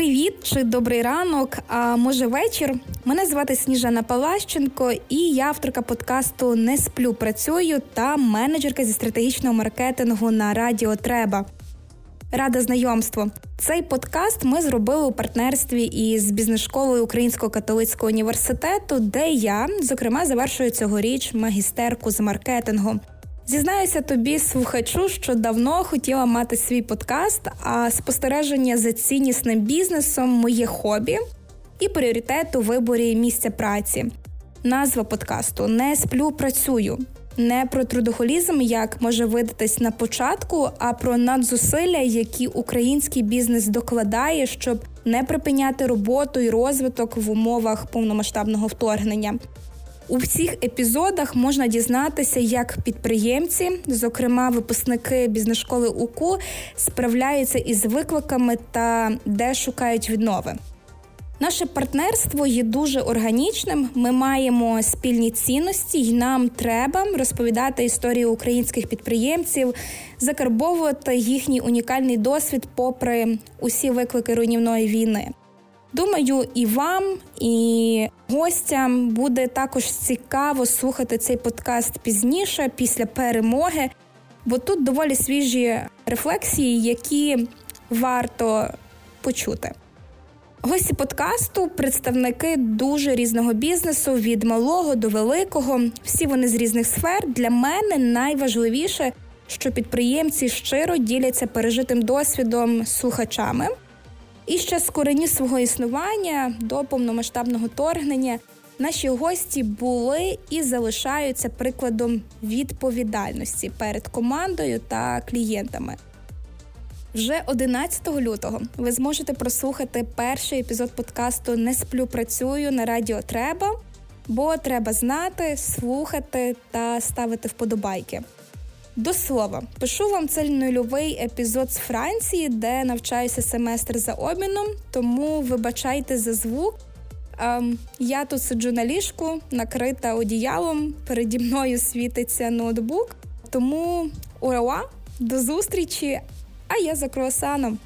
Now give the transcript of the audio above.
Привіт чи добрий ранок, а може вечір. Мене звати Сніжана Палащенко, і я авторка подкасту Не сплю, працюю та менеджерка зі стратегічного маркетингу на Радіо Треба. Рада знайомству. Цей подкаст ми зробили у партнерстві із бізнес-школою Українського католицького університету, де я, зокрема, завершую цьогоріч магістерку з маркетингу. Зізнаюся тобі, слухачу, що давно хотіла мати свій подкаст, а спостереження за ціннісним бізнесом моє хобі і пріоритет у виборі місця праці. Назва подкасту Не сплю, працюю. Не про трудоголізм, як може видатись на початку, а про надзусилля, які український бізнес докладає, щоб не припиняти роботу і розвиток в умовах повномасштабного вторгнення. У всіх епізодах можна дізнатися, як підприємці, зокрема випускники бізнес-школи УКУ, справляються із викликами та де шукають віднови. Наше партнерство є дуже органічним. Ми маємо спільні цінності, і нам треба розповідати історію українських підприємців, закарбовувати їхній унікальний досвід, попри усі виклики руйнівної війни. Думаю, і вам, і гостям буде також цікаво слухати цей подкаст пізніше, після перемоги, бо тут доволі свіжі рефлексії, які варто почути. Гості подкасту представники дуже різного бізнесу від малого до великого. Всі вони з різних сфер. Для мене найважливіше, що підприємці щиро діляться пережитим досвідом слухачами. І ще з корені свого існування до повномасштабного торгнення наші гості були і залишаються прикладом відповідальності перед командою та клієнтами. Вже 11 лютого ви зможете прослухати перший епізод подкасту Не сплю, працюю на радіо Треба, бо треба знати, слухати та ставити вподобайки. До слова, пишу вам цей нульовий епізод з Франції, де навчаюся семестр за обміном, тому вибачайте за звук. Ем, я тут сиджу на ліжку, накрита одіялом. Переді мною світиться ноутбук. Тому ура, до зустрічі! А я за круасаном.